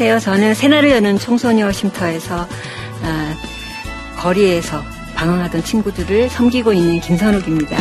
안녕하세요. 저는 새날을 여는 청소년 쉼터에서 아, 거리에서 방황하던 친구들을 섬기고 있는 김선욱입니다.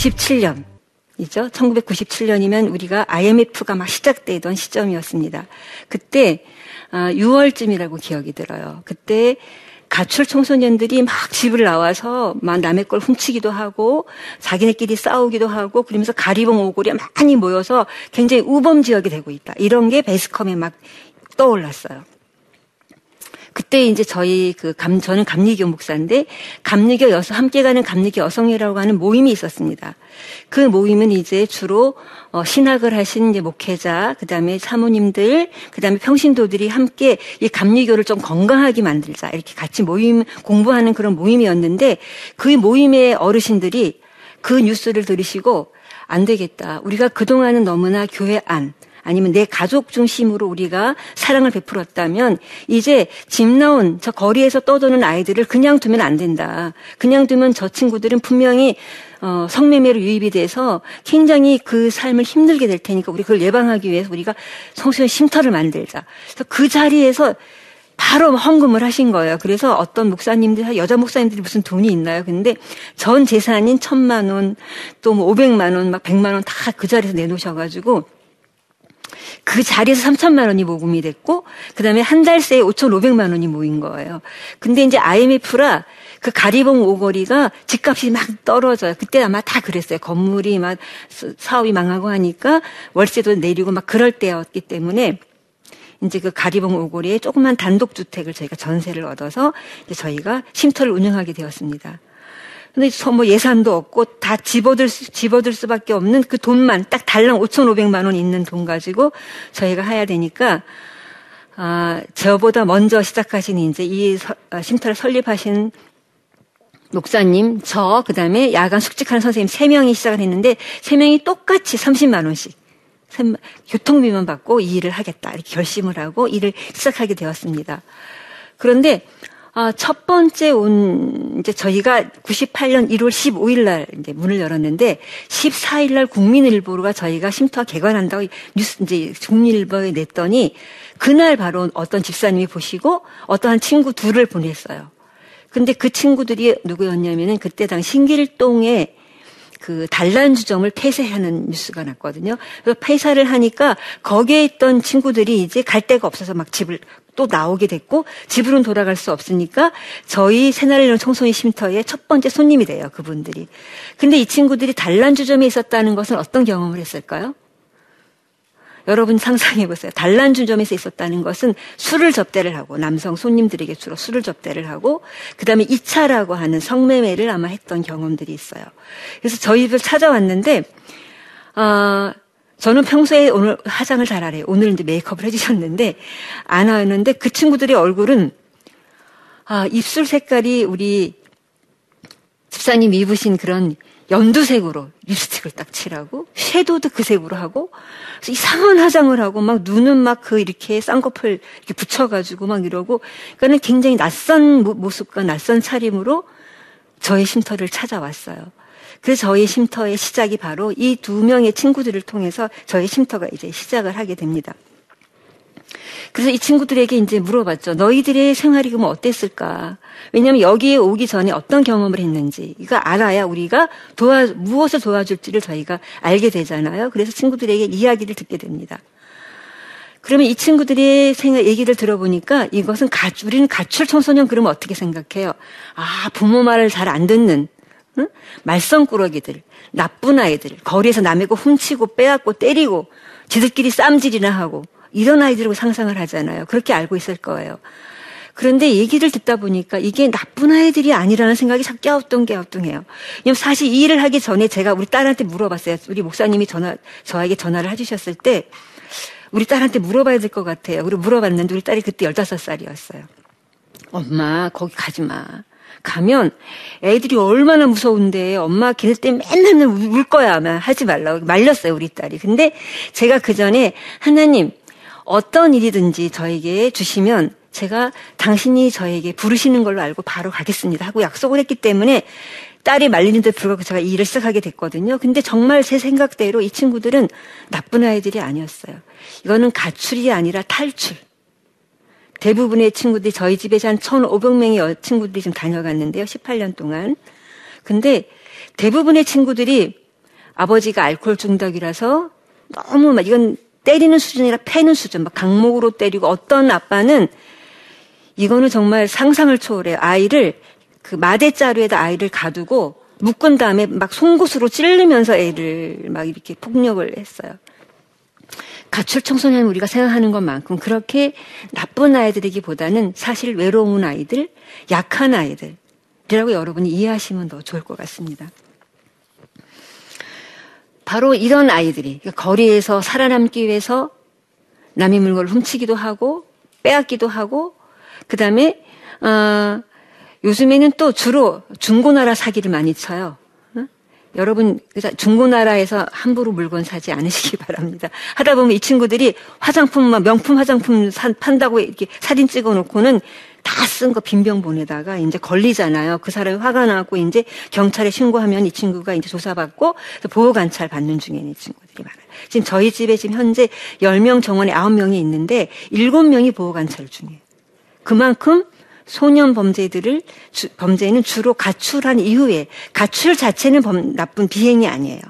97년. 이죠. 1997년이면 우리가 IMF가 막 시작되던 시점이었습니다. 그때 6월쯤이라고 아, 기억이 들어요. 그때 가출 청소년들이 막 집을 나와서 막 남의 걸 훔치기도 하고 자기네끼리 싸우기도 하고 그러면서 가리봉 오골이 많이 모여서 굉장히 우범 지역이 되고 있다. 이런 게 베스컴에 막 떠올랐어요. 그때 이제 저희 그 감, 저는 감리교 목사인데 감리교 여성, 함께 가는 감리교 여성이라고 하는 모임이 있었습니다. 그 모임은 이제 주로 어, 신학을 하신 이제 목회자, 그 다음에 사모님들, 그 다음에 평신도들이 함께 이 감리교를 좀 건강하게 만들자. 이렇게 같이 모임, 공부하는 그런 모임이었는데 그 모임의 어르신들이 그 뉴스를 들으시고 안 되겠다. 우리가 그동안은 너무나 교회 안, 아니면 내 가족 중심으로 우리가 사랑을 베풀었다면 이제 집 나온 저 거리에서 떠도는 아이들을 그냥 두면 안 된다. 그냥 두면 저 친구들은 분명히 어, 성매매로 유입이 돼서 굉장히 그 삶을 힘들게 될 테니까 우리 그걸 예방하기 위해서 우리가 성수의 쉼터를 만들자. 그래서 그 자리에서 바로 헌금을 하신 거예요. 그래서 어떤 목사님들, 여자 목사님들이 무슨 돈이 있나요? 근데 전 재산인 천만 원, 또 뭐 오백만 원, 막 백만 원 다 그 자리에서 내놓으셔가지고 그 자리에서 3천만 원이 모금이 됐고 그다음에 한 달 새에 5,500만 원이 모인 거예요. 근데 이제 IMF라 그 가리봉 오거리가 집값이 막 떨어져요. 그때 아마 다 그랬어요. 건물이 막 사업이 망하고 하니까 월세도 내리고 막 그럴 때였기 때문에 이제 그 가리봉 오거리에 조그만 단독 주택을 저희가 전세를 얻어서 저희가 쉼터를 운영하게 되었습니다. 근데 뭐 예산도 없고 다 집어들, 집어들 수밖에 없는 그 돈만 딱 달랑 5,500만 원 있는 돈 가지고 저희가 해야 되니까, 아, 저보다 먼저 시작하신 이제 이 아, 쉼터를 설립하신 목사님, 저, 그 다음에 야간 숙직하는 선생님 3명이 시작을 했는데 3명이 똑같이 30만 원씩 교통비만 받고 이 일을 하겠다 이렇게 결심을 하고 일을 시작하게 되었습니다. 그런데 아, 첫 번째 온, 이제 저희가 98년 1월 15일 날 이제 문을 열었는데 14일 날 국민일보가 저희가 쉼터 개관한다고 뉴스 이제 국민일보에 냈더니 그날 바로 어떤 집사님이 보시고 어떠한 친구 둘을 보냈어요. 근데 그 친구들이 누구였냐면은 그때 당시 신길동에 그 단란주점을 폐쇄하는 뉴스가 났거든요. 그래서 폐사를 하니까 거기에 있던 친구들이 이제 갈 데가 없어서 막 집을 또 나오게 됐고 집으로는 돌아갈 수 없으니까 저희 새날이는 청소년 쉼터의 첫 번째 손님이 돼요. 그분들이. 근데 이 친구들이 단란 주점에 있었다는 것은 어떤 경험을 했을까요? 여러분 상상해 보세요. 단란 주점에서 있었다는 것은 술을 접대를 하고 남성 손님들에게 주로 술을 접대를 하고 그다음에 2차라고 하는 성매매를 아마 했던 경험들이 있어요. 그래서 저희 집을 찾아왔는데 어, 저는 평소에 오늘 화장을 잘 안 해요. 오늘 이제 메이크업을 해주셨는데 안 하는데 그 친구들의 얼굴은 아, 입술 색깔이 우리 집사님 입으신 그런 연두색으로 립스틱을 딱 칠하고 섀도우도 그 색으로 하고 이상한 화장을 하고 막 눈은 막 그 이렇게 쌍꺼풀 이렇게 붙여가지고 막 이러고 그러니까는 굉장히 낯선 모습과 낯선 차림으로 저의 쉼터를 찾아왔어요. 그 저희 쉼터의 시작이 바로 이 두 명의 친구들을 통해서 저희 쉼터가 이제 시작을 하게 됩니다. 그래서 이 친구들에게 이제 물어봤죠. 너희들의 생활이 그럼 어땠을까? 왜냐하면 여기에 오기 전에 어떤 경험을 했는지 이거 알아야 우리가 도와 무엇을 도와줄지를 저희가 알게 되잖아요. 그래서 친구들에게 이야기를 듣게 됩니다. 그러면 이 친구들의 생각 얘기를 들어보니까 이것은 가, 우리는 가출 청소년 그러면 어떻게 생각해요? 아 부모 말을 잘 안 듣는 응? 말썽꾸러기들, 나쁜 아이들, 거리에서 남의 거 훔치고 빼앗고 때리고 지들끼리 쌈질이나 하고 이런 아이들이라고 상상을 하잖아요. 그렇게 알고 있을 거예요. 그런데 얘기를 듣다 보니까 이게 나쁜 아이들이 아니라는 생각이 자꾸 갸우뚱갸우뚱해요. 왜냐면 사실 이 일을 하기 전에 제가 우리 딸한테 물어봤어요. 우리 목사님이 전화, 저에게 전화를 해주셨을 때 우리 딸한테 물어봐야 될 것 같아요. 그리고 물어봤는데 우리 딸이 그때 15살이었어요. 엄마, 거기 가지 마. 가면 애들이 얼마나 무서운데 엄마 걔네 때문에 맨날 울 거야 아마 하지 말라고 말렸어요 우리 딸이 근데 제가 그 전에 하나님 어떤 일이든지 저에게 주시면 제가 당신이 저에게 부르시는 걸로 알고 바로 가겠습니다 하고 약속을 했기 때문에 딸이 말리는데 불구하고 제가 이 일을 시작하게 됐거든요. 근데 정말 제 생각대로 이 친구들은 나쁜 아이들이 아니었어요. 이거는 가출이 아니라 탈출. 대부분의 친구들이 저희 집에 한 1,500명의 친구들이 좀 다녀갔는데요. 18년 동안. 근데 대부분의 친구들이 아버지가 알코올 중독이라서 너무 막 이건 때리는 수준이라 패는 수준, 막 강목으로 때리고 어떤 아빠는 이거는 정말 상상을 초월해요. 아이를 그 마대자루에다 아이를 가두고 묶은 다음에 막 송곳으로 찔르면서 애를 막 이렇게 폭력을 했어요. 가출 청소년 우리가 생각하는 것만큼 그렇게 나쁜 아이들이기보다는 사실 외로운 아이들, 약한 아이들이라고 여러분이 이해하시면 더 좋을 것 같습니다. 바로 이런 아이들이 거리에서 살아남기 위해서 남의 물건을 훔치기도 하고 빼앗기도 하고 그 다음에 어, 요즘에는 또 주로 중고나라 사기를 많이 쳐요. 여러분 중고나라에서 함부로 물건 사지 않으시기 바랍니다. 하다 보면 이 친구들이 화장품 명품 화장품 산, 판다고 이렇게 사진 찍어놓고는 다 쓴 거 빈병 보내다가 이제 걸리잖아요. 그 사람이 화가 나고 이제 경찰에 신고하면 이 친구가 이제 조사받고 보호 관찰 받는 중에 있는 친구들이 많아요. 지금 저희 집에 지금 현재 10명 정원에 9명이 있는데 7명이 보호 관찰 중이에요. 그만큼 소년 범죄들을 주, 범죄는 주로 가출한 이후에 가출 자체는 범, 나쁜 비행이 아니에요.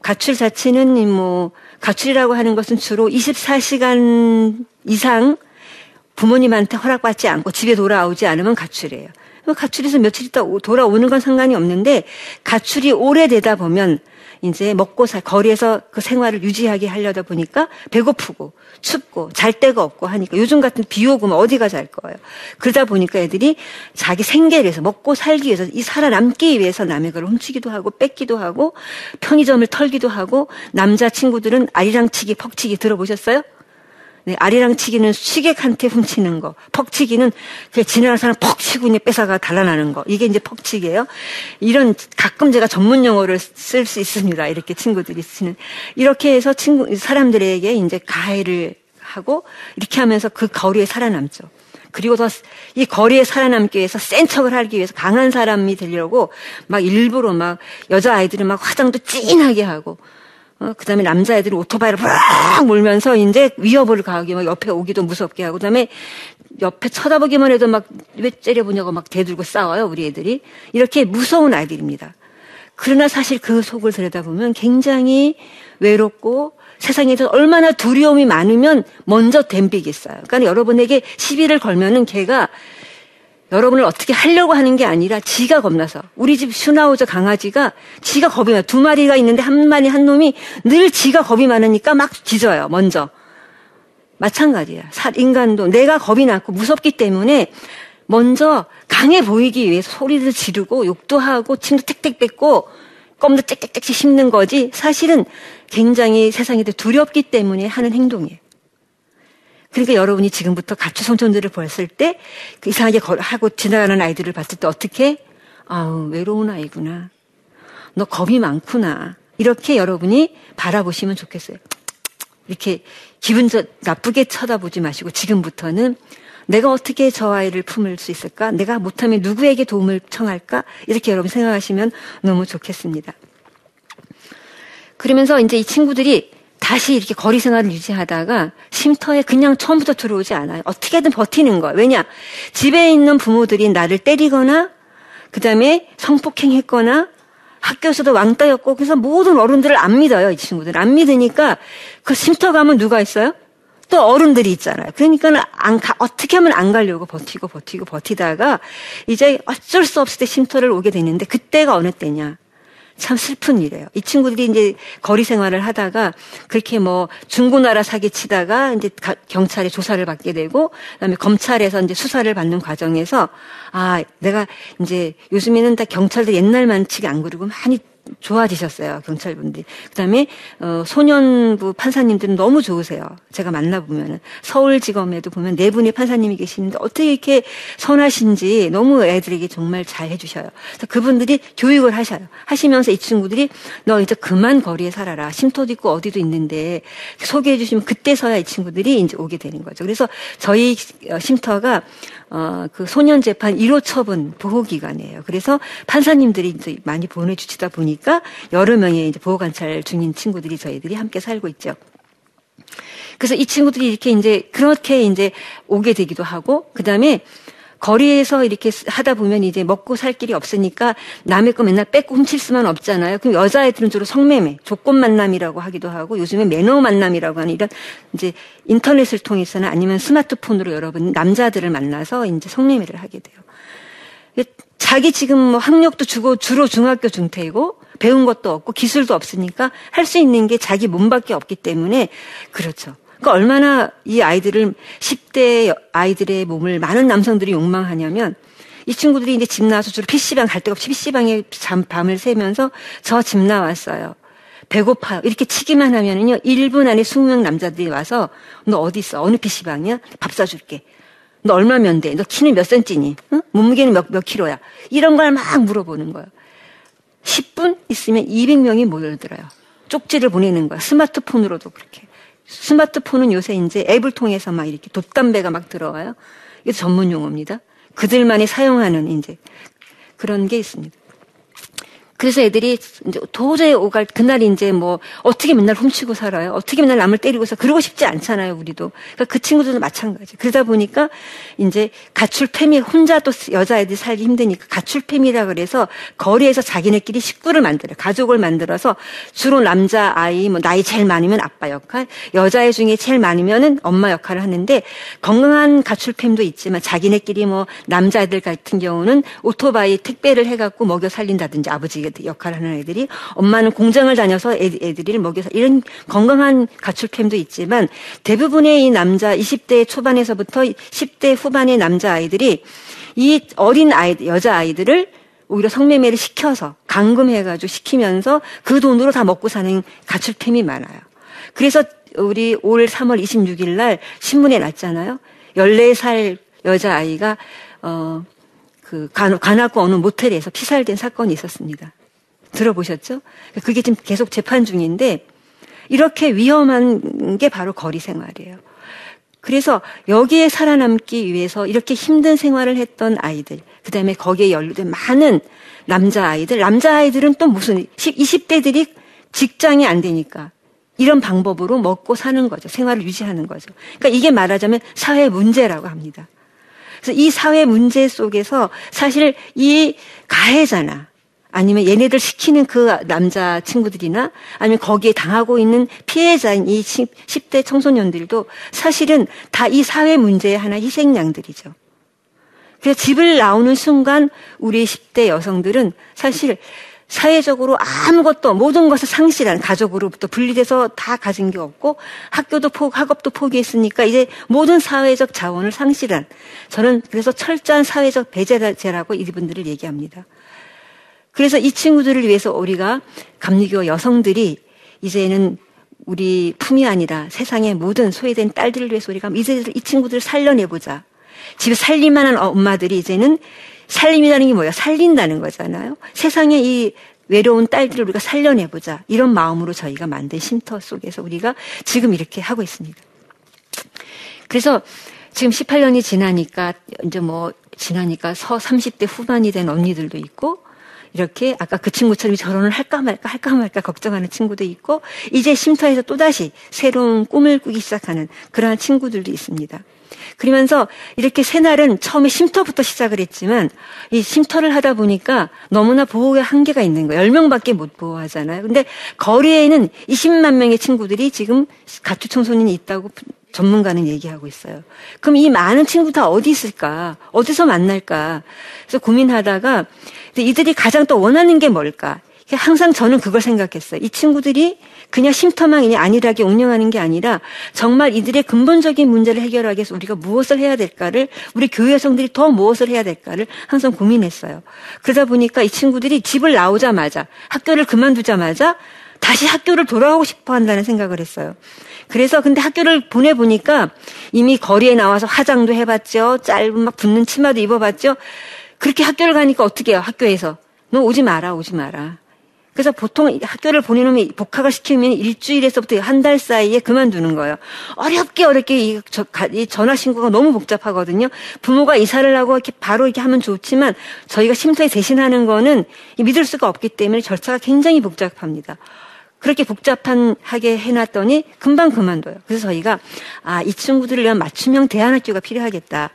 가출 자체는 뭐 가출이라고 하는 것은 주로 24시간 이상 부모님한테 허락받지 않고 집에 돌아오지 않으면 가출이에요. 뭐 가출해서 며칠 있다 돌아오는 건 상관이 없는데 가출이 오래되다 보면 이제 먹고 살 거리에서 그 생활을 유지하게 하려다 보니까 배고프고 춥고 잘 데가 없고 하니까 요즘 같은 비 오고 면 어디가 잘 거예요. 그러다 보니까 애들이 자기 생계를 위해서 먹고 살기 위해서 이 살아남기 위해서 남의 걸 훔치기도 하고 뺏기도 하고 편의점을 털기도 하고 남자 친구들은 아리랑치기 퍽치기 들어보셨어요? 네, 아리랑 치기는 시객한테 훔치는 거, 퍽치기는 그 지나가는 사람 퍽 치고 이제 뺏어가 달아나는 거. 이게 이제 퍽치기예요. 이런 가끔 제가 전문 용어를 쓸 수 있습니다. 이렇게 친구들이 쓰는 이렇게 해서 친구 사람들에게 이제 가해를 하고 이렇게 하면서 그 거리에 살아남죠. 그리고 더 이 거리에 살아남기 위해서 센 척을 하기 위해서 강한 사람이 되려고 막 일부러 막 여자 아이들은 막 화장도 진하게 하고 어, 그 다음에 남자애들이 오토바이를 막 몰면서 이제 위협을 가하게 막 옆에 오기도 무섭게 하고 그 다음에 옆에 쳐다보기만 해도 막 왜 째려보냐고 막 대들고 싸워요 우리 애들이 이렇게 무서운 아이들입니다. 그러나 사실 그 속을 들여다보면 굉장히 외롭고 세상에서 얼마나 두려움이 많으면 먼저 댐비겠어요. 그러니까 여러분에게 시비를 걸면은 걔가 여러분을 어떻게 하려고 하는 게 아니라 지가 겁나서. 우리 집 슈나우저 강아지가 지가 겁이 많아. 두 마리가 있는데 한 마리 한 놈이 늘 지가 겁이 많으니까 막 짖어요 먼저. 마찬가지야 인간도 내가 겁이 났고 무섭기 때문에 먼저 강해 보이기 위해서 소리를 지르고 욕도 하고 침도 택택 뱉고 껌도 짹짹짹 씹는 거지 사실은 굉장히 세상에 두렵기 때문에 하는 행동이에요. 그러니까 여러분이 지금부터 가출 성촌들을 보았을 때 그 이상하게 하고 지나가는 아이들을 봤을 때 어떻게 아우 외로운 아이구나. 너 겁이 많구나. 이렇게 여러분이 바라보시면 좋겠어요. 이렇게 기분 저, 나쁘게 쳐다보지 마시고 지금부터는 내가 어떻게 저 아이를 품을 수 있을까? 내가 못하면 누구에게 도움을 청할까? 이렇게 여러분 생각하시면 너무 좋겠습니다. 그러면서 이제 이 친구들이 다시 이렇게 거리 생활을 유지하다가 쉼터에 그냥 처음부터 들어오지 않아요. 어떻게든 버티는 거예요. 왜냐? 집에 있는 부모들이 나를 때리거나, 그 다음에 성폭행했거나, 학교에서도 왕따였고, 그래서 모든 어른들을 안 믿어요, 이 친구들. 안 믿으니까 그 쉼터 가면 누가 있어요? 또 어른들이 있잖아요. 그러니까 안 가, 어떻게 하면 안 가려고 버티고 버티고 버티다가 이제 어쩔 수 없을 때 쉼터를 오게 되는데 그때가 어느 때냐? 참 슬픈 일이에요. 이 친구들이 이제 거리 생활을 하다가 그렇게 뭐 중고나라 사기 치다가 이제 경찰에 조사를 받게 되고 그다음에 검찰에서 이제 수사를 받는 과정에서 아 내가 이제 요즘에는 다 경찰들 옛날만치가 안 그러고 많이 좋아지셨어요 경찰분들이. 그다음에 어, 소년부 판사님들은 너무 좋으세요. 제가 만나 보면은 서울지검에도 보면 네 분의 판사님이 계시는데 어떻게 이렇게 선하신지 너무 애들에게 정말 잘 해주셔요. 그래서 그분들이 교육을 하셔요. 하시면서 이 친구들이 너 이제 그만 거리에 살아라. 쉼터도 있고 어디도 있는데 소개해 주시면 그때서야 이 친구들이 이제 오게 되는 거죠. 그래서 저희 어, 쉼터가 어, 그 소년 재판 1호 처분 보호 기관이에요. 그래서 판사님들이 이제 많이 보내주시다 보니까 여러 명의 이제 보호 관찰 중인 친구들이 저희들이 함께 살고 있죠. 그래서 이 친구들이 이렇게 이제 그렇게 이제 오게 되기도 하고 그 다음에 거리에서 이렇게 하다 보면 이제 먹고 살 길이 없으니까 남의 거 맨날 뺏고 훔칠 수만 없잖아요. 그럼 여자애들은 주로 성매매, 조건 만남이라고 하기도 하고 요즘에 매너 만남이라고 하는 이런 이제 인터넷을 통해서나 아니면 스마트폰으로 여러분 남자들을 만나서 이제 성매매를 하게 돼요. 자기 지금 뭐 학력도 주고 주로 중학교 중퇴이고 배운 것도 없고 기술도 없으니까 할 수 있는 게 자기 몸밖에 없기 때문에 그렇죠. 그러니까 얼마나 이 아이들을 10대 아이들의 몸을 많은 남성들이 욕망하냐면 이 친구들이 이제 집 나와서 주로 PC방 갈 데가 없이 PC방에 잠, 밤을 새면서 저 집 나왔어요. 배고파요. 이렇게 치기만 하면은요, 1분 안에 20명 남자들이 와서 너 어디 있어? 어느 PC방이야? 밥 사줄게. 너 얼마면 돼? 너 키는 몇 센치니? 응? 몸무게는 몇, 몇 킬로야? 이런 걸 막 물어보는 거예요. 10분 있으면 200명이 모여들어요. 쪽지를 보내는 거야. 스마트폰으로도 그렇게. 스마트폰은 요새 이제 앱을 통해서 막 이렇게 돛담배가 막 들어와요. 이게 전문 용어입니다. 그들만이 사용하는 이제 그런 게 있습니다. 그래서 애들이 이제 도저히 오갈 그날이 이제 뭐 어떻게 맨날 훔치고 살아요? 어떻게 맨날 남을 때리고 서 그러고 싶지 않잖아요, 우리도. 그러니까 그 친구들도 마찬가지. 그러다 보니까 이제 가출팸이 혼자 또 여자애들이 살기 힘드니까 가출팸이라 그래서 거리에서 자기네끼리 식구를 만들어요. 가족을 만들어서 주로 남자 아이 뭐 나이 제일 많으면 아빠 역할, 여자애 중에 제일 많으면은 엄마 역할을 하는데 건강한 가출 팸도 있지만 자기네끼리 뭐 남자애들 같은 경우는 오토바이 택배를 해갖고 먹여 살린다든지 아버지 역할을 하는 애들이 엄마는 공장을 다녀서 애들이 먹여서 이런 건강한 가출캠도 있지만 대부분의 이 남자 20대 초반에서부터 10대 후반의 남자 아이들이 이 어린 아이 여자 아이들을 오히려 성매매를 시켜서 감금해가지고 시키면서 그 돈으로 다 먹고 사는 가출템이 많아요. 그래서 우리 올 3월 26일 날 신문에 났잖아요. 14살 여자아이가, 어, 그 관악구 어느 모텔에서 피살된 사건이 있었습니다. 들어보셨죠? 그게 지금 계속 재판 중인데 이렇게 위험한 게 바로 거리 생활이에요. 그래서 여기에 살아남기 위해서 이렇게 힘든 생활을 했던 아이들, 그 다음에 거기에 연루된 많은 남자 아이들, 남자 아이들은 또 무슨 20대들이 직장이 안 되니까 이런 방법으로 먹고 사는 거죠. 생활을 유지하는 거죠. 그러니까 이게 말하자면 사회 문제라고 합니다. 그래서 이 사회 문제 속에서 사실 이 가해자나 아니면 얘네들 시키는 그 남자 친구들이나 아니면 거기에 당하고 있는 피해자인 이 10대 청소년들도 사실은 다 이 사회 문제의 하나 희생양들이죠. 그래서 집을 나오는 순간 우리 10대 여성들은 사실 사회적으로 아무것도 모든 것을 상실한 가족으로부터 분리돼서 다 가진 게 없고 학교도 포 학업도 포기했으니까 이제 모든 사회적 자원을 상실한 저는 그래서 철저한 사회적 배제라고 이분들을 얘기합니다. 그래서 이 친구들을 위해서 우리가 감리교 여성들이 이제는 우리 품이 아니라 세상의 모든 소외된 딸들을 위해서 우리가 이제 이 친구들을 살려내보자. 집에 살림만한 엄마들이 이제는 살림이라는 게 뭐야? 살린다는 거잖아요. 세상에 이 외로운 딸들을 우리가 살려내보자. 이런 마음으로 저희가 만든 쉼터 속에서 우리가 지금 이렇게 하고 있습니다. 그래서 지금 18년이 지나니까 이제 뭐 지나니까 서 30대 후반이 된 언니들도 있고 이렇게 아까 그 친구처럼 결혼을 할까 말까 할까 말까 걱정하는 친구도 있고 이제 쉼터에서 또다시 새로운 꿈을 꾸기 시작하는 그러한 친구들도 있습니다. 그러면서 이렇게 새날은 처음에 쉼터부터 시작을 했지만 이 쉼터를 하다 보니까 너무나 보호의 한계가 있는 거예요. 10명밖에 못 보호하잖아요. 근데 거리에는 20만 명의 친구들이 지금 가출 청소년이 있다고 전문가는 얘기하고 있어요. 그럼 이 많은 친구 다 어디 있을까? 어디서 만날까? 그래서 고민하다가 이들이 가장 또 원하는 게 뭘까? 항상 저는 그걸 생각했어요. 이 친구들이 그냥 쉼터만 안일하게 운영하는 게 아니라 정말 이들의 근본적인 문제를 해결하기 위해서 우리가 무엇을 해야 될까를 우리 교회 여성들이 더 무엇을 해야 될까를 항상 고민했어요. 그러다 보니까 이 친구들이 집을 나오자마자 학교를 그만두자마자 다시 학교를 돌아가고 싶어 한다는 생각을 했어요. 그래서 근데 학교를 보내보니까 이미 거리에 나와서 화장도 해봤죠. 짧은 막 붙는 치마도 입어봤죠. 그렇게 학교를 가니까 어떻게 해요? 학교에서. 너 오지 마라, 오지 마라. 그래서 보통 학교를 보내놓으면 복학을 시키면 일주일에서부터 한 달 사이에 그만두는 거예요. 어렵게 어렵게 이, 저, 이 전화 신고가 너무 복잡하거든요. 부모가 이사를 하고 이렇게 바로 이렇게 하면 좋지만 저희가 쉼터에 대신하는 거는 믿을 수가 없기 때문에 절차가 굉장히 복잡합니다. 그렇게 복잡하게 해놨더니 금방 그만둬요. 그래서 저희가 아, 이 친구들을 위한 맞춤형 대안학교가 필요하겠다.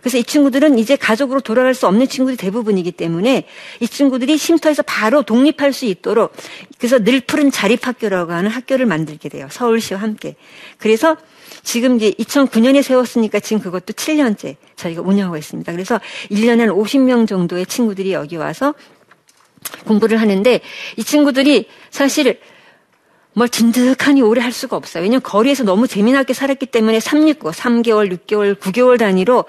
그래서 이 친구들은 이제 가족으로 돌아갈 수 없는 친구들이 대부분이기 때문에 이 친구들이 쉼터에서 바로 독립할 수 있도록 그래서 늘 푸른 자립학교라고 하는 학교를 만들게 돼요. 서울시와 함께. 그래서 지금 이제 2009년에 세웠으니까 지금 그것도 7년째 저희가 운영하고 있습니다. 그래서 1년에 한 50명 정도의 친구들이 여기 와서 공부를 하는데 이 친구들이 사실 뭘 진득하니 오래 할 수가 없어요. 왜냐면 거리에서 너무 재미나게 살았기 때문에 369, 3개월, 6개월, 9개월 단위로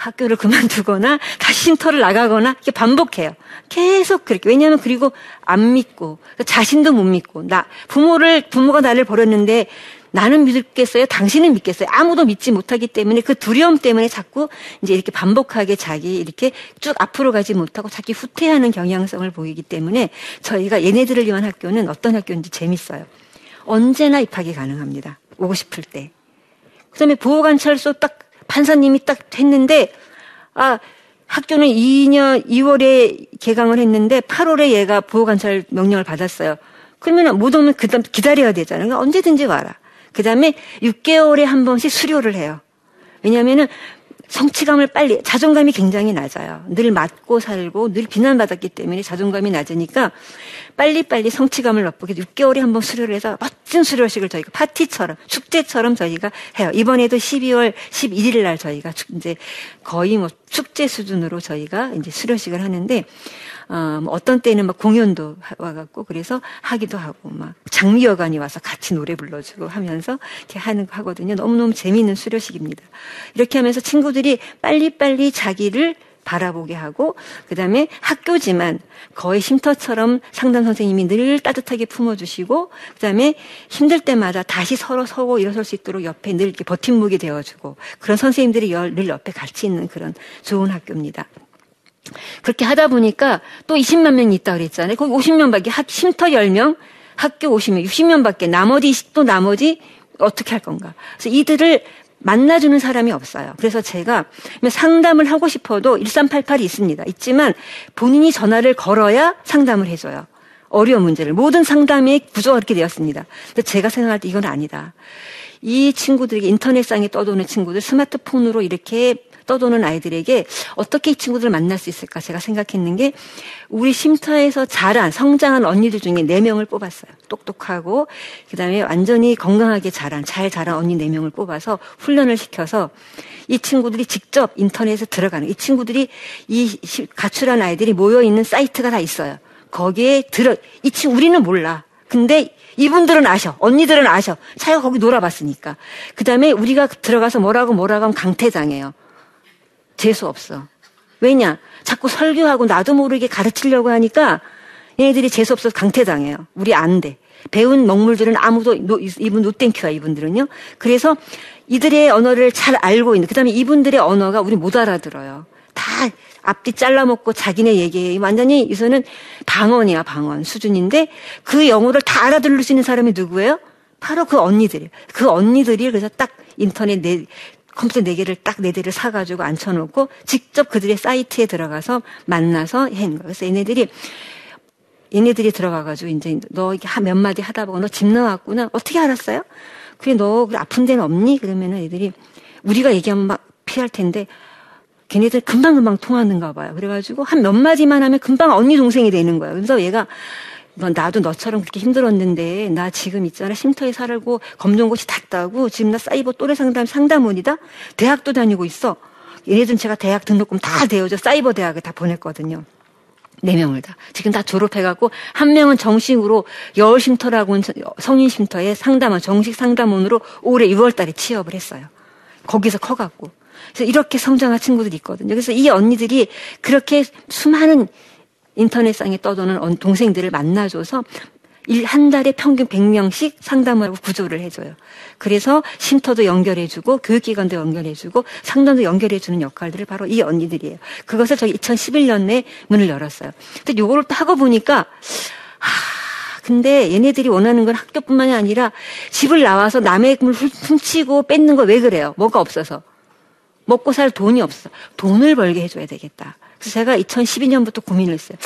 학교를 그만두거나 다시 쉼터를 나가거나 이렇게 반복해요. 계속 그렇게. 왜냐하면 그리고 안 믿고 자신도 못 믿고 나 부모를 부모가 나를 버렸는데 나는 믿겠어요? 당신은 믿겠어요? 아무도 믿지 못하기 때문에 그 두려움 때문에 자꾸 이제 이렇게 반복하게 자기 이렇게 쭉 앞으로 가지 못하고 자기 후퇴하는 경향성을 보이기 때문에 저희가 얘네들을 위한 학교는 어떤 학교인지 재밌어요. 언제나 입학이 가능합니다. 오고 싶을 때. 그 다음에 보호관찰소 딱 판사님이 딱 했는데, 아, 학교는 2년 2월에 개강을 했는데 8월에 얘가 보호관찰 명령을 받았어요. 그러면 못 오면 그다음 기다려야 되잖아요. 그러니까 언제든지 와라. 그 다음에 6개월에 한 번씩 수료를 해요. 왜냐하면은 성취감을 빨리, 자존감이 굉장히 낮아요. 늘 맞고 살고 늘 비난받았기 때문에 자존감이 낮으니까 빨리빨리 성취감을 맛보게 6개월에 한 번 수료를 해서 멋진 수료식을 저희가 파티처럼, 축제처럼 저희가 해요. 이번에도 12월 11일 날 저희가 이제 거의 뭐 축제 수준으로 저희가 이제 수료식을 하는데 어, 뭐 어떤 때는 막 공연도 와갖고 그래서 하기도 하고 막 장미여관이 와서 같이 노래 불러주고 하면서 이렇게 하는 거 하거든요. 너무너무 재미있는 수료식입니다. 이렇게 하면서 친구들이 빨리빨리 자기를 바라보게 하고 그다음에 학교지만 거의 쉼터처럼 상담 선생님이 늘 따뜻하게 품어주시고 그다음에 힘들 때마다 다시 서로 서고 일어설 수 있도록 옆에 늘 이렇게 버팀목이 되어주고 그런 선생님들이 늘 옆에 같이 있는 그런 좋은 학교입니다. 그렇게 하다 보니까 또 20만 명이 있다 그랬잖아요. 거기 50명밖에 학 쉼터 10명, 학교 50명, 60명밖에 나머지 또 나머지 어떻게 할 건가? 그래서 이들을 만나주는 사람이 없어요. 그래서 제가 상담을 하고 싶어도 1388이 있습니다. 있지만 본인이 전화를 걸어야 상담을 해줘요. 어려운 문제를. 모든 상담의 구조가 그렇게 되었습니다. 근데 제가 생각할 때 이건 아니다. 이 친구들에게 인터넷상에 떠도는 친구들 스마트폰으로 이렇게 떠도는 아이들에게 어떻게 이 친구들을 만날 수 있을까 제가 생각했는 게 우리 쉼터에서 자란 성장한 언니들 중에 4명을 뽑았어요. 똑똑하고 그다음에 완전히 건강하게 자란 잘 자란 언니 4명을 뽑아서 훈련을 시켜서 이 친구들이 직접 인터넷에 들어가는 이 친구들이 이 가출한 아이들이 모여 있는 사이트가 다 있어요. 거기에 들어 이 친구 우리는 몰라. 근데 이분들은 아셔. 언니들은 아셔. 차가 거기 놀아봤으니까. 그 다음에 우리가 들어가서 뭐라고 뭐라고 하면 강퇴당해요. 재수 없어. 왜냐? 자꾸 설교하고 나도 모르게 가르치려고 하니까 얘네들이 재수 없어서 강퇴당해요. 우리 안 돼. 배운 먹물들은 아무도 이분 노땡큐야 이분들은요. 그래서 이들의 언어를 잘 알고 있는 그다음에 이분들의 언어가 우리 못 알아들어요. 다 앞뒤 잘라먹고 자기네 얘기해. 완전히 이서는 방언이야 방언 수준인데 그 영어를 다 알아들을 수 있는 사람이 누구예요? 바로 그 언니들이에요. 그 언니들이 그래서 딱 인터넷 내 컴퓨터 네 개를 딱 네 대를 사가지고 앉혀놓고 직접 그들의 사이트에 들어가서 만나서 한 거예요. 그래서 얘네들이 얘네들이 들어가가지고 이제 너몇 마디 하다 보고 너 집 나왔구나 어떻게 알았어요? 그래 너 아픈 데는 없니? 그러면은 애들이 우리가 얘기하면 막 피할 텐데 걔네들 금방금방 통하는가 봐요. 그래가지고 한 몇 마디만 하면 금방 언니 동생이 되는 거예요. 그래서 얘가 나도 너처럼 그렇게 힘들었는데 나 지금 있잖아 쉼터에 살고 검정고시 탔다고 지금 나 사이버 또래 상담 상담원이다 대학도 다니고 있어 얘네들은 제가 대학 등록금 다 되어져 사이버 대학에 다 보냈거든요 네 명을 다. 지금 다 졸업해갖고, 한 명은 정식으로 여울 쉼터라고 하는 성인 쉼터에 상담원, 정식 상담원으로 올해 6월 달에 취업을 했어요. 거기서 커갖고. 그래서 이렇게 성장한 친구들이 있거든요. 그래서 이 언니들이 그렇게 수많은 인터넷상에 떠도는 동생들을 만나줘서 한 달에 평균 100명씩 상담을 하고 구조를 해줘요. 그래서 쉼터도 연결해주고 교육기관도 연결해주고 상담도 연결해주는 역할들을 바로 이 언니들이에요. 그것을 저희 2011년에 문을 열었어요. 근데 요거를 또 하고 보니까 하, 근데 얘네들이 원하는 건 학교뿐만이 아니라 집을 나와서 남의 꿈을 훔치고 뺏는 거 왜 그래요? 뭐가 없어서. 먹고 살 돈이 없어. 돈을 벌게 해줘야 되겠다. 그래서 제가 2012년부터 고민을 했어요.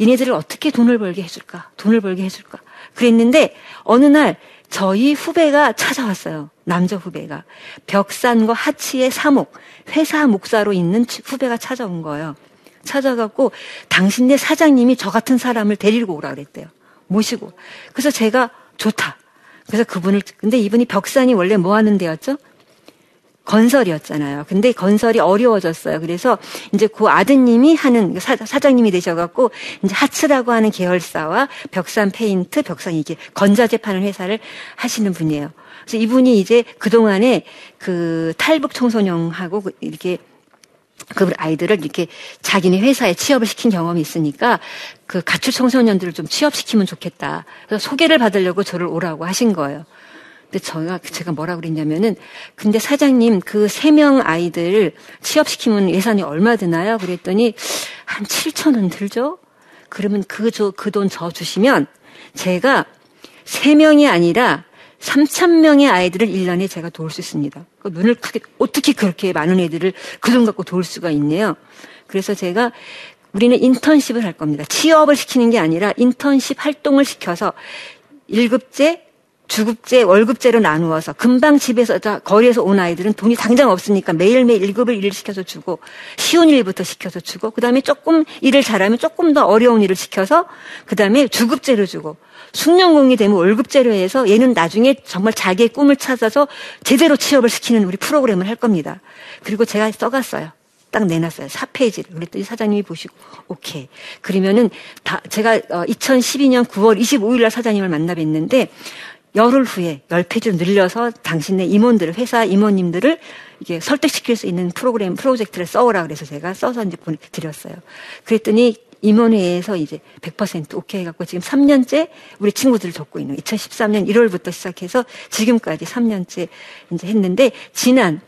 얘네들을 어떻게 돈을 벌게 해줄까? 돈을 벌게 해줄까? 그랬는데 어느 날 저희 후배가 찾아왔어요. 남자 후배가. 벽산과 하치의 사목, 회사 목사로 있는 후배가 찾아온 거예요. 찾아갖고 당신네 사장님이 저 같은 사람을 데리고 오라 그랬대요. 모시고. 그래서 제가 좋다. 그래서 그분을, 근데 이분이 벽산이 원래 뭐 하는 데였죠? 건설이었잖아요. 근데 건설이 어려워졌어요. 그래서 이제 그 아드님이 하는 사, 장님이 되셔갖고 이제 하츠라고 하는 계열사와 벽산 페인트, 벽산 이게 건자재 파는 회사를 하시는 분이에요. 그래서 이분이 이제 그 동안에 그 탈북 청소년하고 그 이렇게 그 아이들을 이렇게 자기네 회사에 취업을 시킨 경험이 있으니까 그 가출 청소년들을 좀 취업시키면 좋겠다. 그래서 소개를 받으려고 저를 오라고 하신 거예요. 근데 제가, 제가 뭐라 그랬냐면은, 근데 사장님, 그 세 명 아이들 취업시키면 예산이 얼마 드나요? 그랬더니, 한 7천 원 들죠? 그러면 그, 저, 그돈 저 주시면, 제가 세 명이 아니라 3천 명의 아이들을 1년에 제가 도울 수 있습니다. 그 눈을 크게, 어떻게 그렇게 많은 애들을 그 돈 갖고 도울 수가 있네요. 그래서 제가 우리는 인턴십을 할 겁니다. 취업을 시키는 게 아니라 인턴십 활동을 시켜서 1급제, 주급제, 월급제로 나누어서 금방 집에서 거리에서 온 아이들은 돈이 당장 없으니까 매일매일 일급을 일을 시켜서 주고 쉬운 일부터 시켜서 주고 그다음에 조금 일을 잘하면 조금 더 어려운 일을 시켜서 그다음에 주급제로 주고 숙련공이 되면 월급제로 해서 얘는 나중에 정말 자기의 꿈을 찾아서 제대로 취업을 시키는 우리 프로그램을 할 겁니다. 그리고 제가 써갔어요. 딱 내놨어요. 4페이지를. 그랬더니 사장님이 보시고, 오케이. 그러면은 다, 제가 2012년 9월 25일 날 사장님을 만나 뵀는데, 열흘 후에 열 페이지로 늘려서 당신네 임원들을 회사 임원님들을 이게 설득시킬 수 있는 프로그램 프로젝트를 써오라 그래서 제가 써서 이제 보내드렸어요. 그랬더니 임원회에서 이제 100% 오케이 해갖고 지금 3년째 우리 친구들을 돕고 있는 2013년 1월부터 시작해서 지금까지 3년째 이제 했는데 지난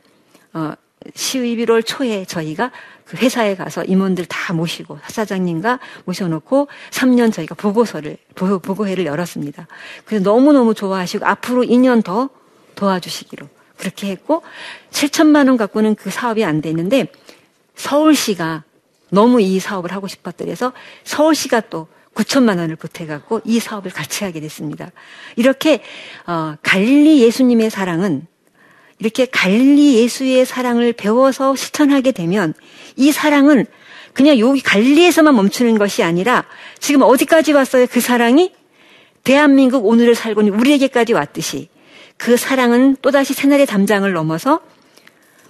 어 11월 초에 저희가 그 회사에 가서 임원들 다 모시고 사장님과 모셔놓고 3년 저희가 보고서를 보고, 회를 열었습니다. 그래서 너무 너무 좋아하시고 앞으로 2년 더 도와주시기로 그렇게 했고 7천만 원 갖고는 그 사업이 안 됐는데 서울시가 너무 이 사업을 하고 싶었더래서 서울시가 또 9천만 원을 보태갖고 이 사업을 같이 하게 됐습니다. 이렇게 어, 갈릴리 예수님의 사랑은 이렇게 갈릴리 예수의 사랑을 배워서 실천하게 되면 이 사랑은 그냥 여기 갈릴리에서만 멈추는 것이 아니라 지금 어디까지 왔어요? 그 사랑이 대한민국 오늘을 살고 있는 우리에게까지 왔듯이 그 사랑은 또다시 새날의 담장을 넘어서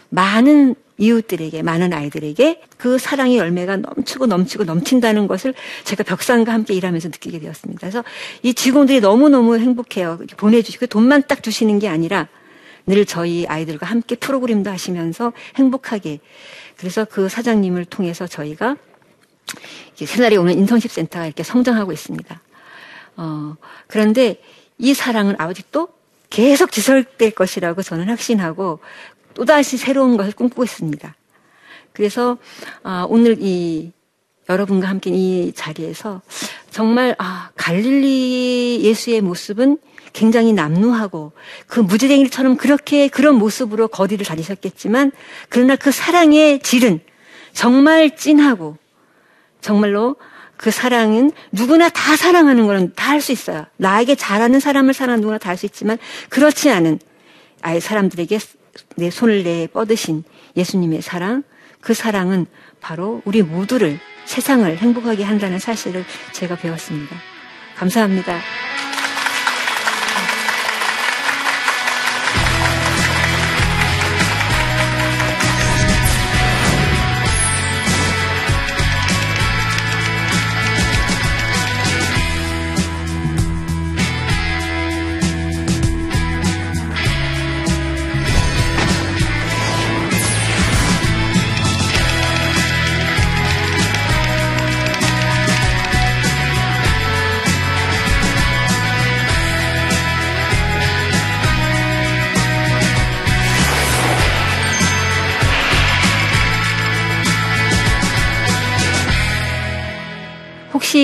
많은 이웃들에게, 많은 아이들에게 그 사랑의 열매가 넘치고 넘치고 넘친다는 것을 제가 벽산과 함께 일하면서 느끼게 되었습니다. 그래서 이 직원들이 너무너무 행복해요. 보내주시고 돈만 딱 주시는 게 아니라 늘 저희 아이들과 함께 프로그램도 하시면서 행복하게 그래서 그 사장님을 통해서 저희가 새날에 오는 인턴십 센터가 이렇게 성장하고 있습니다. 어, 그런데 이 사랑은 아직도 계속 지속될 것이라고 저는 확신하고 또다시 새로운 것을 꿈꾸고 있습니다. 그래서 아, 오늘 이 여러분과 함께 이 자리에서 정말 아, 갈릴리 예수의 모습은 굉장히 남루하고 그 무지랭이처럼 그렇게 그런 모습으로 거리를 다니셨겠지만 그러나 그 사랑의 질은 정말 찐하고 정말로 그 사랑은 누구나 다 사랑하는 거는 다 할 수 있어요. 나에게 잘하는 사람을 사랑하는 누구나 다 할 수 있지만 그렇지 않은 아예 사람들에게 내 손을 내 뻗으신 예수님의 사랑, 그 사랑은 바로 우리 모두를 세상을 행복하게 한다는 사실을 제가 배웠습니다. 감사합니다.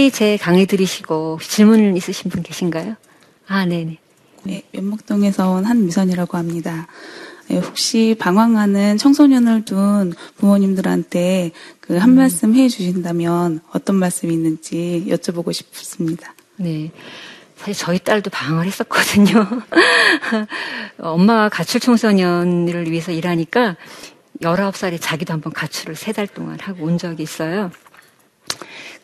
혹시 제 강의 들으시고 질문 있으신 분 계신가요? 아, 네네. 네, 면목동에서 온 한미선이라고 합니다. 네, 혹시 방황하는 청소년을 둔 부모님들한테 그한 음. 말씀 해 주신다면 어떤 말씀이 있는지 여쭤보고 싶습니다. 네. 사실 저희 딸도 방황을 했었거든요. 엄마가 가출 청소년을 위해서 일하니까 19살에 자기도 한번 가출을 세달 동안 하고 온 적이 있어요.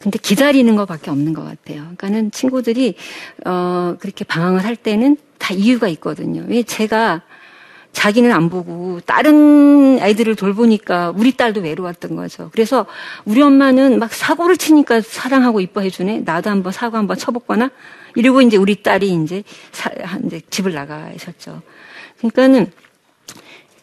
근데 기다리는 것밖에 없는 것 같아요. 그러니까는 친구들이 어 그렇게 방황을 할 때는 다 이유가 있거든요. 왜 제가 자기는 안 보고 다른 아이들을 돌보니까 우리 딸도 외로웠던 거죠. 그래서 우리 엄마는 막 사고를 치니까 사랑하고 이뻐해 주네. 나도 한번 사고 한번 쳐볼거나 이러고 이제 우리 딸이 이제 사, 이제 집을 나가셨죠. 그러니까는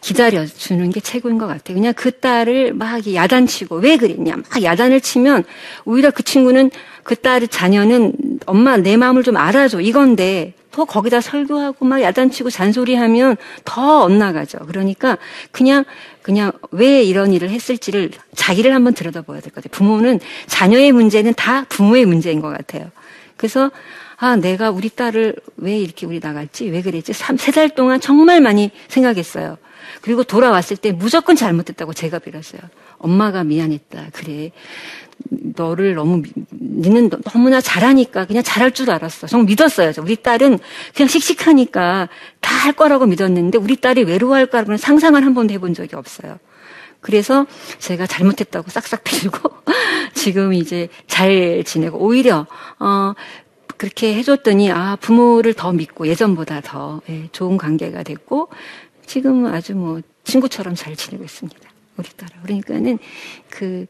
기다려주는 게 최고인 것 같아요. 그냥 그 딸을 막 야단치고 왜 그랬냐 막 야단을 치면 오히려 그 친구는 그 딸의 자녀는 엄마 내 마음을 좀 알아줘 이건데 더 거기다 설교하고 막 야단치고 잔소리하면 더 엇나가죠. 그러니까 그냥 그냥 왜 이런 일을 했을지를 자기를 한번 들여다봐야 될 것 같아요. 부모는 자녀의 문제는 다 부모의 문제인 것 같아요. 그래서 아, 내가 우리 딸을 왜 이렇게 우리 나갔지? 왜 그랬지? 세달 동안 정말 많이 생각했어요. 그리고 돌아왔을 때 무조건 잘못했다고 제가 빌었어요. 엄마가 미안했다. 그래. 너를 너무, 니는 너무나 잘하니까 그냥 잘할 줄 알았어. 정말 믿었어요. 우리 딸은 그냥 씩씩하니까 다 할 거라고 믿었는데 우리 딸이 외로워할 거라고는 상상을 한 번도 해본 적이 없어요. 그래서 제가 잘못했다고 싹싹 빌고 지금 이제 잘 지내고 오히려 어 그렇게 해줬더니 아 부모를 더 믿고 예전보다 더 예, 좋은 관계가 됐고 지금은 아주 뭐 친구처럼 잘 지내고 있습니다. 우리 딸아. 그러니까는 그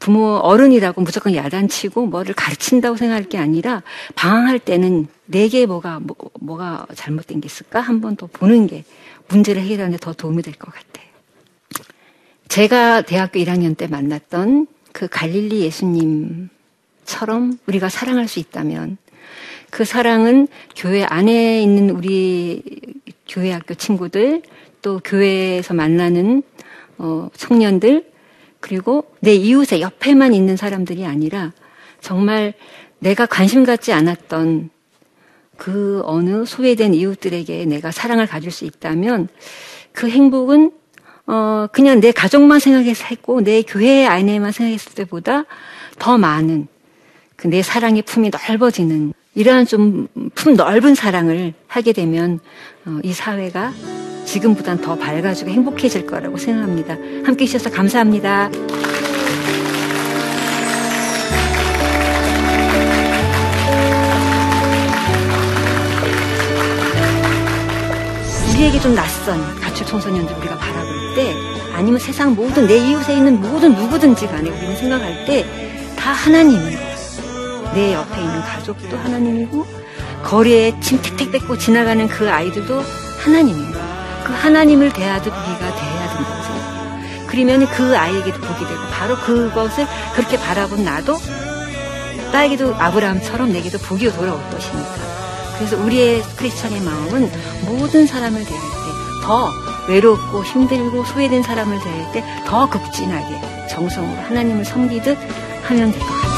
부모 어른이라고 무조건 야단치고 뭐를 가르친다고 생각할 게 아니라 방황할 때는 내게 뭐가 뭐, 뭐가 잘못된 게 있을까 한번 더 보는 게 문제를 해결하는 데 더 도움이 될 것 같아요. 제가 대학교 1학년 때 만났던 그 갈릴리 예수님처럼 우리가 사랑할 수 있다면 그 사랑은 교회 안에 있는 우리 교회 학교 친구들 또 교회에서 만나는 어, 청년들 그리고 내 이웃의 옆에만 있는 사람들이 아니라 정말 내가 관심 갖지 않았던 그 어느 소외된 이웃들에게 내가 사랑을 가질 수 있다면 그 행복은 어 그냥 내 가족만 생각해서 했고 내 교회 안에만 생각했을 때보다 더 많은 그 내 사랑의 품이 넓어지는 이러한 좀 품 넓은 사랑을 하게 되면 어, 이 사회가 지금보단 더 밝아지고 행복해질 거라고 생각합니다. 함께 해주셔서 감사합니다. 우리에게 좀 낯선 가출 청소년들 우리가 바라볼 때 아니면 세상 모든 내 이웃에 있는 모든 누구든지 간에 우리는 생각할 때 다 하나님이에요. 내 옆에 있는 가족도 하나님이고 거리에 침 택택 뱉고 지나가는 그 아이들도 하나님이에요. 그 하나님을 대하듯 우리가 대해야 된다고 생각해요. 그러면 그 아이에게도 복이 되고 바로 그것을 그렇게 바라본 나도 나에게도 아브라함처럼 내게도 복이 돌아올 것이니까. 그래서 우리의 크리스천의 마음은 모든 사람을 대할 때 더 외롭고 힘들고 소외된 사람을 대할 때 더 극진하게 정성으로 하나님을 섬기듯 하면 될 것 같아요.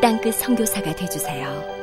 땅끝 성교사가 되주세요